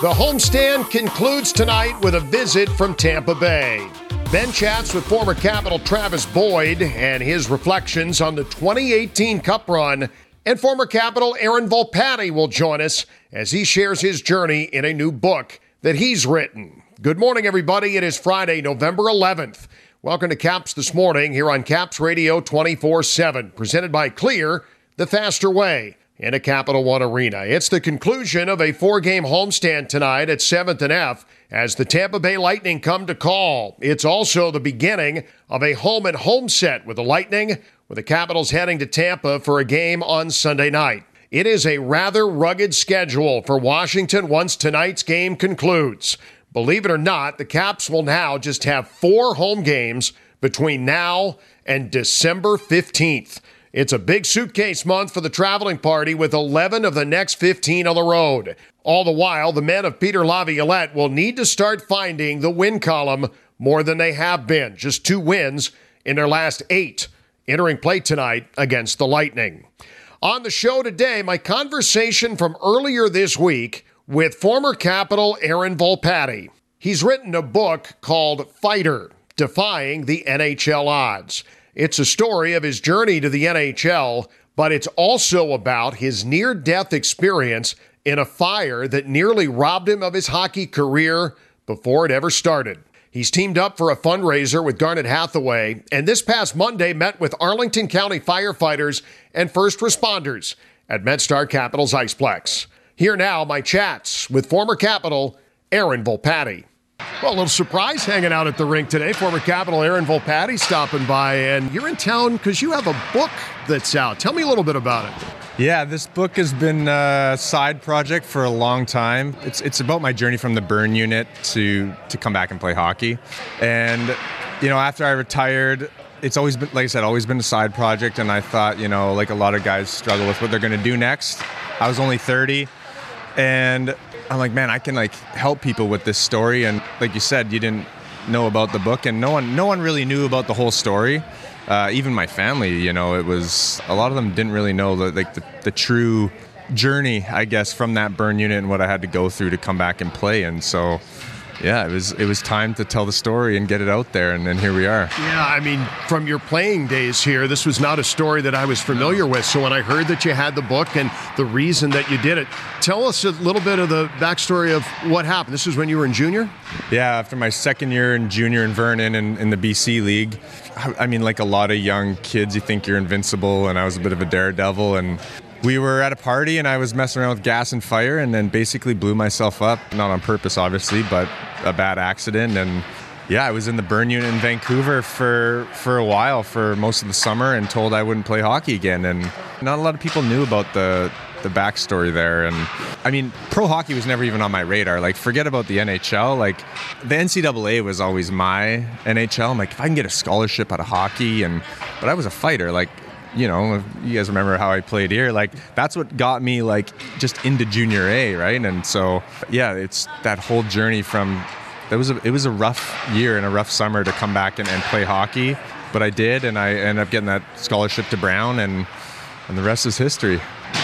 The homestand concludes tonight with a visit from Tampa Bay. Ben chats with former Capital Travis Boyd and his reflections on the 2018 Cup run. And former Capital Aaron Volpatti will join us as he shares his journey in a new book that he's written. Good morning, everybody. It is Friday, November 11th. Welcome to Caps This Morning here on Caps Radio 24 7, presented by Clear, the faster way in a Capital One arena. It's the conclusion of a four game homestand tonight at 7th and F as the Tampa Bay Lightning come to call. It's also the beginning of a home and home set with the Lightning, with the Capitals heading to Tampa for a game on Sunday night. It is a rather rugged schedule for Washington once tonight's game concludes. Believe it or not, the Caps will now just have four home games between now and December 15th. It's a big suitcase month for the traveling party with 11 of the next 15 on the road. All the while, the men of Peter Laviolette will need to start finding the win column more than they have been. Just two wins in their last eight, entering play tonight against the Lightning. On the show today, my conversation from earlier this week with former Capital Aaron Volpatti. He's written a book called Fighter Defying the NHL Odds. It's a story of his journey to the NHL, but it's also about his near death experience in a fire that nearly robbed him of his hockey career before it ever started. He's teamed up for a fundraiser with Garnet Hathaway, and this past Monday met with Arlington County firefighters and first responders at MedStar Capital's Iceplex. Here now, my chats with former Capital Aaron Volpatti. Well, a little surprise hanging out at the rink today. Former Capital Aaron Volpatti stopping by, and you're in town because you have a book that's out. Tell me a little bit about it. Yeah, this book has been a side project for a long time. It's it's about my journey from the burn unit to to come back and play hockey. And you know, after I retired, it's always been like I said, always been a side project and I thought, you know, like a lot of guys struggle with what they're going to do next. I was only 30 and I'm like, man, I can like help people with this story. And like you said, you didn't know about the book, and no one, no one really knew about the whole story. Uh, even my family, you know, it was a lot of them didn't really know the, like the, the true journey, I guess, from that burn unit and what I had to go through to come back and play. And so yeah, it was it was time to tell the story and get it out there, and then here we are. Yeah, I mean, from your playing days here, this was not a story that I was familiar with. So when I heard that you had the book and the reason that you did it, tell us a little bit of the backstory of what happened. This was when you were in junior. Yeah, after my second year in junior in Vernon in, in the BC League, I mean, like a lot of young kids, you think you're invincible, and I was a bit of a daredevil, and we were at a party and I was messing around with gas and fire and then basically blew myself up. Not on purpose, obviously, but a bad accident. And yeah, I was in the burn unit in Vancouver for for a while, for most of the summer, and told I wouldn't play hockey again. And not a lot of people knew about the the backstory there. And I mean, pro hockey was never even on my radar. Like, forget about the NHL. Like, the NCAA was always my NHL. I'm like, if I can get a scholarship out of hockey, and but I was a fighter. Like, you know, you guys remember how I played here. Like that's what got me like just into junior A, right? And so yeah, it's that whole journey from it was a it was a rough year and a rough summer to come back and, and play hockey, but I did, and I ended up getting that scholarship to Brown, and and the rest is history.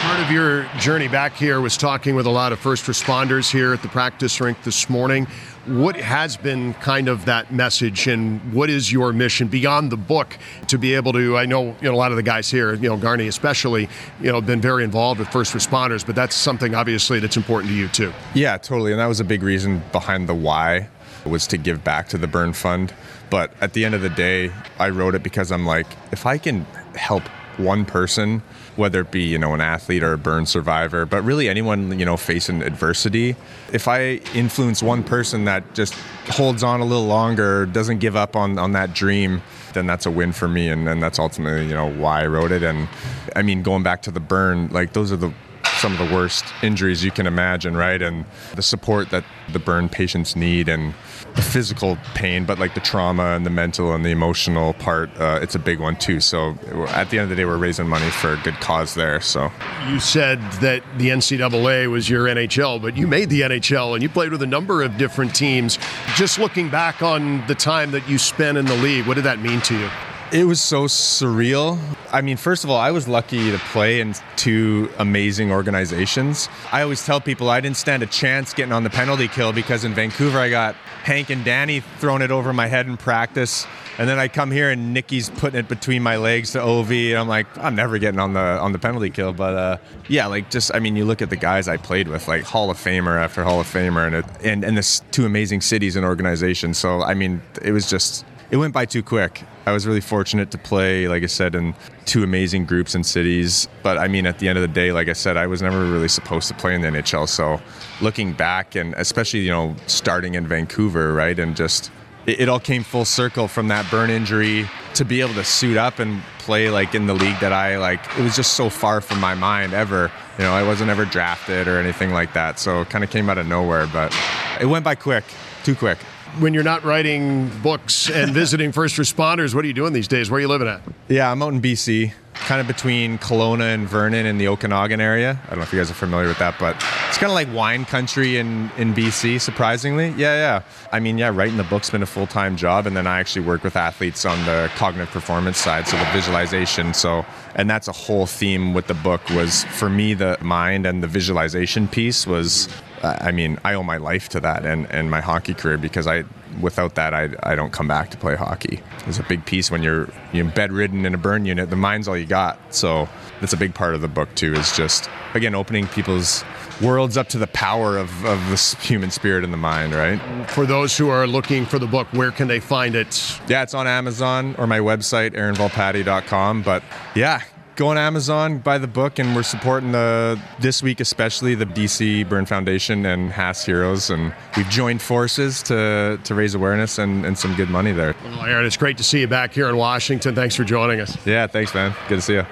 Part of your journey back here was talking with a lot of first responders here at the practice rink this morning. What has been kind of that message, and what is your mission beyond the book to be able to? I know you know a lot of the guys here, you know Garney especially, you know, been very involved with first responders, but that's something obviously that's important to you too. Yeah, totally, and that was a big reason behind the why was to give back to the Burn Fund. But at the end of the day, I wrote it because I'm like, if I can help one person, whether it be you know an athlete or a burn survivor, but really anyone you know facing adversity. If I influence one person that just holds on a little longer, doesn't give up on on that dream, then that's a win for me, and, and that's ultimately you know why I wrote it. And I mean, going back to the burn, like those are the some of the worst injuries you can imagine, right? And the support that the burn patients need and the physical pain, but like the trauma and the mental and the emotional part, uh, it's a big one too. So at the end of the day, we're raising money for a good cause there. So you said that the NCAA was your NHL, but you made the NHL and you played with a number of different teams. Just looking back on the time that you spent in the league, what did that mean to you? It was so surreal. I mean, first of all, I was lucky to play in two amazing organizations. I always tell people I didn't stand a chance getting on the penalty kill because in Vancouver I got Hank and Danny throwing it over my head in practice. And then I come here and Nicky's putting it between my legs to Ov, and I'm like, I'm never getting on the on the penalty kill. But uh, yeah, like just I mean, you look at the guys I played with, like Hall of Famer after Hall of Famer, and it, and and this two amazing cities and organizations. So I mean, it was just it went by too quick. I was really fortunate to play, like I said, in two amazing groups and cities. But I mean, at the end of the day, like I said, I was never really supposed to play in the NHL. So looking back, and especially, you know, starting in Vancouver, right? And just it, it all came full circle from that burn injury to be able to suit up and play like in the league that I like. It was just so far from my mind ever. You know, I wasn't ever drafted or anything like that. So it kind of came out of nowhere, but it went by quick, too quick when you're not writing books and visiting first responders, what are you doing these days? Where are you living at? Yeah, I'm out in BC, kind of between Kelowna and Vernon in the Okanagan area. I don't know if you guys are familiar with that, but it's kind of like wine country in, in BC, surprisingly. Yeah, yeah. I mean, yeah, writing the book's been a full time job, and then I actually work with athletes on the cognitive performance side, so the visualization. So, and that's a whole theme with the book was for me the mind and the visualization piece was I mean, I owe my life to that and, and my hockey career because I, without that, I, I don't come back to play hockey. It's a big piece when you're you're bedridden in a burn unit. The mind's all you got. So that's a big part of the book too. Is just again opening people's worlds up to the power of, of the human spirit and the mind, right? For those who are looking for the book, where can they find it? Yeah, it's on Amazon or my website, aaronvolpatti.com. But yeah, go on Amazon, buy the book, and we're supporting the this week especially the DC Burn Foundation and Hath's Heroes, and we've joined forces to to raise awareness and, and some good money there. Well, Aaron, it's great to see you back here in Washington. Thanks for joining us. Yeah, thanks, man. Good to see you.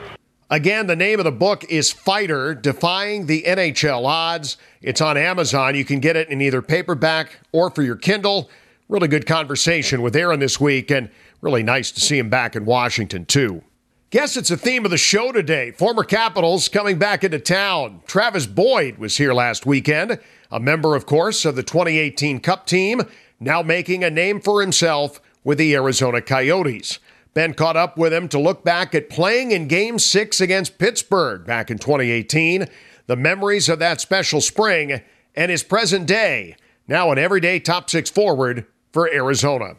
Again, the name of the book is Fighter Defying the NHL Odds. It's on Amazon. You can get it in either paperback or for your Kindle. Really good conversation with Aaron this week, and really nice to see him back in Washington, too. Guess it's a theme of the show today. Former Capitals coming back into town. Travis Boyd was here last weekend, a member, of course, of the 2018 Cup team, now making a name for himself with the Arizona Coyotes. Ben caught up with him to look back at playing in Game 6 against Pittsburgh back in 2018, the memories of that special spring, and his present day, now an everyday top six forward for Arizona.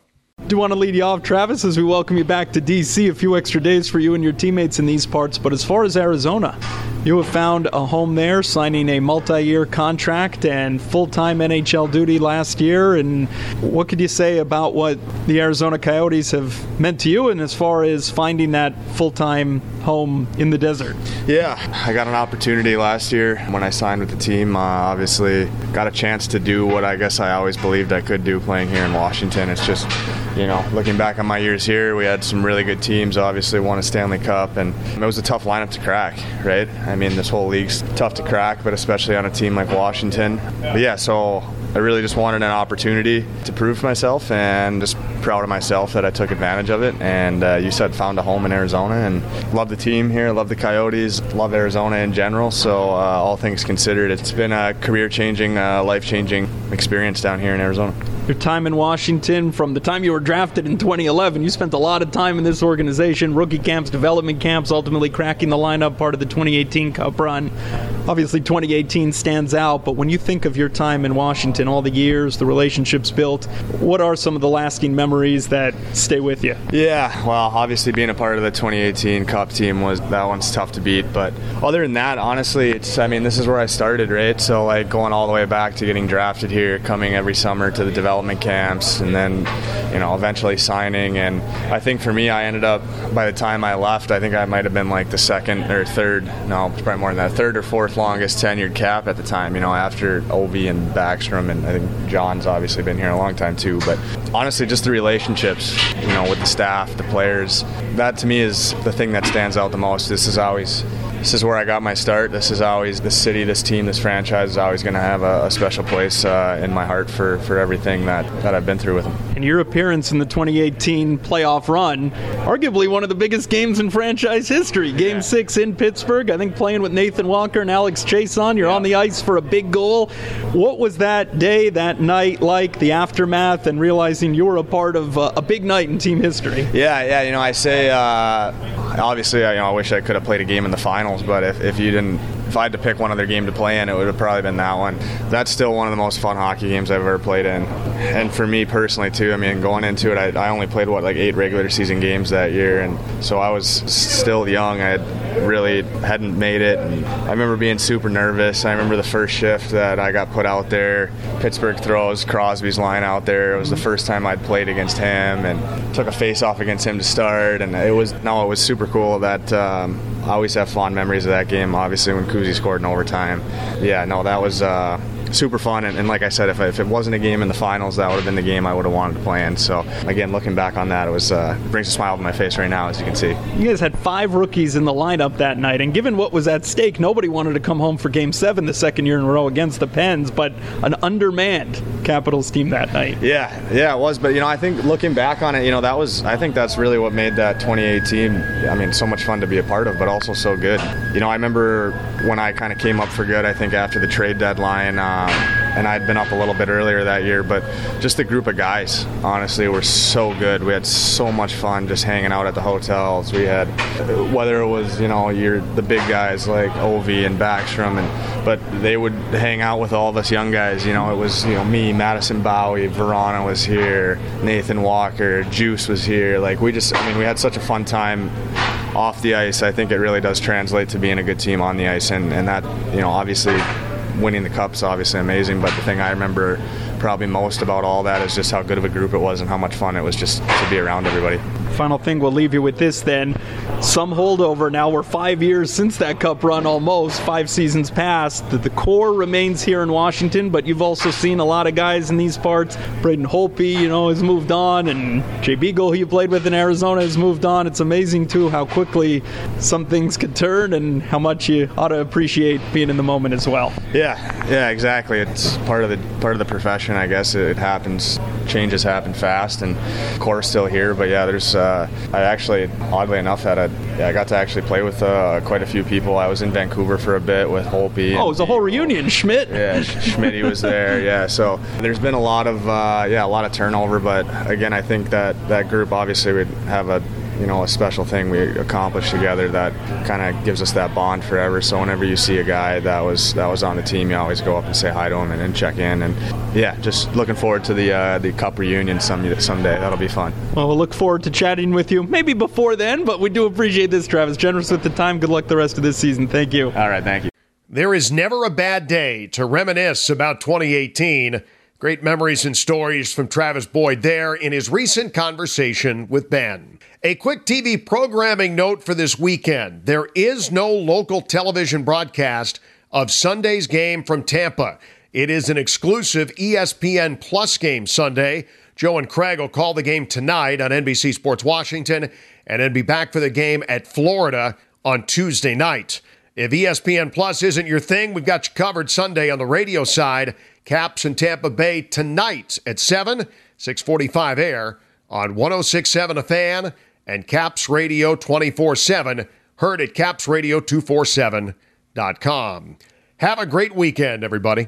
Do want to lead you off, Travis, as we welcome you back to DC. A few extra days for you and your teammates in these parts. But as far as Arizona, you have found a home there, signing a multi year contract and full time NHL duty last year. And what could you say about what the Arizona Coyotes have meant to you and as far as finding that full time home in the desert? Yeah, I got an opportunity last year when I signed with the team. Uh, obviously, got a chance to do what I guess I always believed I could do playing here in Washington. It's just you know, looking back on my years here, we had some really good teams. Obviously, won a Stanley Cup, and it was a tough lineup to crack, right? I mean, this whole league's tough to crack, but especially on a team like Washington. But yeah, so I really just wanted an opportunity to prove myself, and just proud of myself that I took advantage of it. And uh, you said found a home in Arizona, and love the team here, love the Coyotes, love Arizona in general. So uh, all things considered, it's been a career-changing, uh, life-changing experience down here in Arizona your time in Washington from the time you were drafted in 2011. You spent a lot of time in this organization, rookie camps, development camps, ultimately cracking the lineup, part of the 2018 Cup run. Obviously, 2018 stands out, but when you think of your time in Washington, all the years, the relationships built, what are some of the lasting memories that stay with you? Yeah, well, obviously being a part of the 2018 Cup team was that one's tough to beat, but other than that, honestly, it's I mean, this is where I started, right? So like going all the way back to getting drafted here, coming every summer to the development development camps, and then you know eventually signing. And I think for me, I ended up by the time I left, I think I might have been like the second or third, no, probably more than that, third or fourth longest tenured cap at the time. You know, after Ovi and Backstrom, and I think John's obviously been here a long time too. But honestly, just the relationships, you know, with the staff, the players, that to me is the thing that stands out the most. This is always this is where I got my start. This is always this city, this team, this franchise is always going to have a, a, special place uh, in my heart for, for everything that, that I've been through with them. And your appearance in the 2018 playoff run, arguably one of the biggest games in franchise history. Game yeah. six in Pittsburgh. I think playing with Nathan Walker and Alex Chiasson. You're yeah. on the ice for a big goal. What was that day, that night like? The aftermath, and realizing you were a part of uh, a big night in team history. Yeah, yeah. You know, I say uh, obviously, you know, I wish I could have played a game in the finals, but if, if you didn't if I had to pick one other game to play in, it would have probably been that one. That's still one of the most fun hockey games I've ever played in. And for me personally, too, I mean, going into it, I, I only played, what, like eight regular season games that year. And so I was still young. I really hadn't made it. And I remember being super nervous. I remember the first shift that I got put out there. Pittsburgh throws Crosby's line out there. It was the first time I'd played against him and took a face off against him to start. And it was, no, it was super cool that um, I always have fond memories of that game, obviously, when Kuzi scored in overtime. Yeah, no, that was. Uh, super fun. And, and like I said, if, if, it wasn't a game in the finals, that would have been the game I would have wanted to play in. So again, looking back on that, it was uh, brings a smile to my face right now, as you can see. You guys had five rookies in the lineup that night, and given what was at stake, nobody wanted to come home for Game Seven the second year in a row against the Pens, but an undermanned Capitals team that night. Yeah, yeah, it was. But you know, I think looking back on it, you know, that was I think that's really what made that 2018. I mean, so much fun to be a part of, but also so good. You know, I remember when I kind of came up for good. I think after the trade deadline. Um, Um, and I'd been up a little bit earlier that year. But just the group of guys, honestly, were so good. We had so much fun just hanging out at the hotels. We had, whether it was you know you're the big guys like Ovi and Backstrom, and but they would hang out with all of us young guys. You know, it was you know me, Madison Bowey, Vrana was here, Nathan Walker, Juice was here. Like we just, I mean, we had such a fun time off the ice. I think it really does translate to being a good team on the ice, and and that you know obviously winning the cup's obviously amazing, but the thing I remember probably most about all that is just how good of a group it was and how much fun it was just to be around everybody. Final thing, we'll leave you with this then. Some holdover now. We're five years since that cup run almost, five seasons past. The, the core remains here in Washington, but you've also seen a lot of guys in these parts. Braden Holtby, you know, has moved on, and Jay Beagle, who you played with in Arizona, has moved on. It's amazing, too, how quickly some things could turn and how much you ought to appreciate being in the moment as well. Yeah, yeah, exactly. It's part of the part of the profession, I guess. It happens. Changes happen fast, and core still here. But yeah, there's. Uh, I actually, oddly enough, had a. Yeah, I got to actually play with uh, quite a few people. I was in Vancouver for a bit with Holtby. Oh, it was a whole reunion. Schmidt. Yeah, Schmidt was there. Yeah, so there's been a lot of uh, yeah a lot of turnover, but again, I think that that group obviously would have a you know a special thing we accomplished together that kind of gives us that bond forever. So whenever you see a guy that was that was on the team, you always go up and say hi to him and, and check in. And yeah, just looking forward to the uh, the cup reunion some someday. That'll be fun. Well, we'll look forward to chatting with you maybe before then, but we do appreciate this, Travis. Generous with the time. Good luck the rest of this season. Thank you. All right, thank you. There is never a bad day to reminisce about 2018. Great memories and stories from Travis Boyd there in his recent conversation with Ben. A quick TV programming note for this weekend there is no local television broadcast of Sunday's game from Tampa. It is an exclusive ESPN Plus game Sunday. Joe and Craig will call the game tonight on NBC Sports Washington and then be back for the game at Florida on Tuesday night. If ESPN Plus isn't your thing, we've got you covered Sunday on the radio side. Caps in Tampa Bay tonight at 7, 645 air on 1067 A Fan and Caps Radio 24 7, heard at capsradio247.com. Have a great weekend, everybody.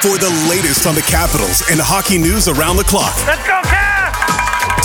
For the latest on the Capitals and hockey news around the clock. Let's go, Caps!